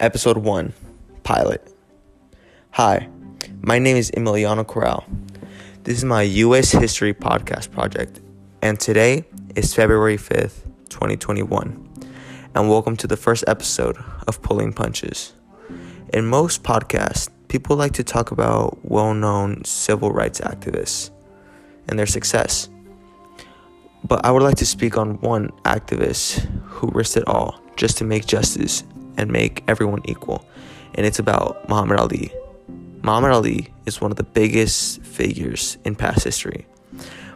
Episode 1 Pilot. Hi, my name is Emiliano Corral. This is my U.S. History Podcast project, and today is February 5th, 2021. And welcome to the first episode of Pulling Punches. In most podcasts, people like to talk about well known civil rights activists and their success. But I would like to speak on one activist who risked it all just to make justice and make everyone equal. And it's about Muhammad Ali. Muhammad Ali is one of the biggest figures in past history.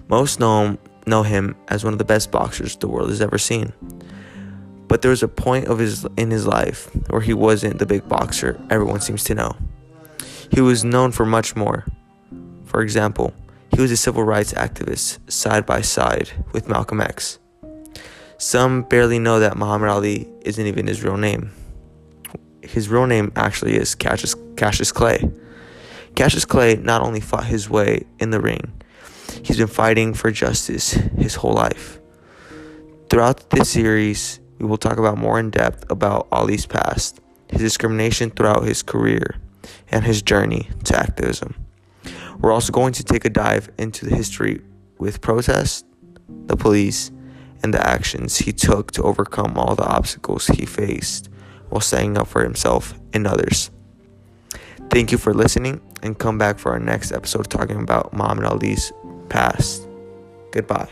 Most know him, know him as one of the best boxers the world has ever seen. But there was a point of his in his life where he wasn't the big boxer everyone seems to know. He was known for much more. For example, he was a civil rights activist side by side with Malcolm X. Some barely know that Muhammad Ali isn't even his real name his real name actually is Cassius, Cassius Clay. Cassius Clay not only fought his way in the ring, he's been fighting for justice his whole life. Throughout this series, we will talk about more in depth about Ali's past, his discrimination throughout his career, and his journey to activism. We're also going to take a dive into the history with protests, the police, and the actions he took to overcome all the obstacles he faced while standing up for himself and others. Thank you for listening and come back for our next episode talking about Muhammad Ali's past. Goodbye.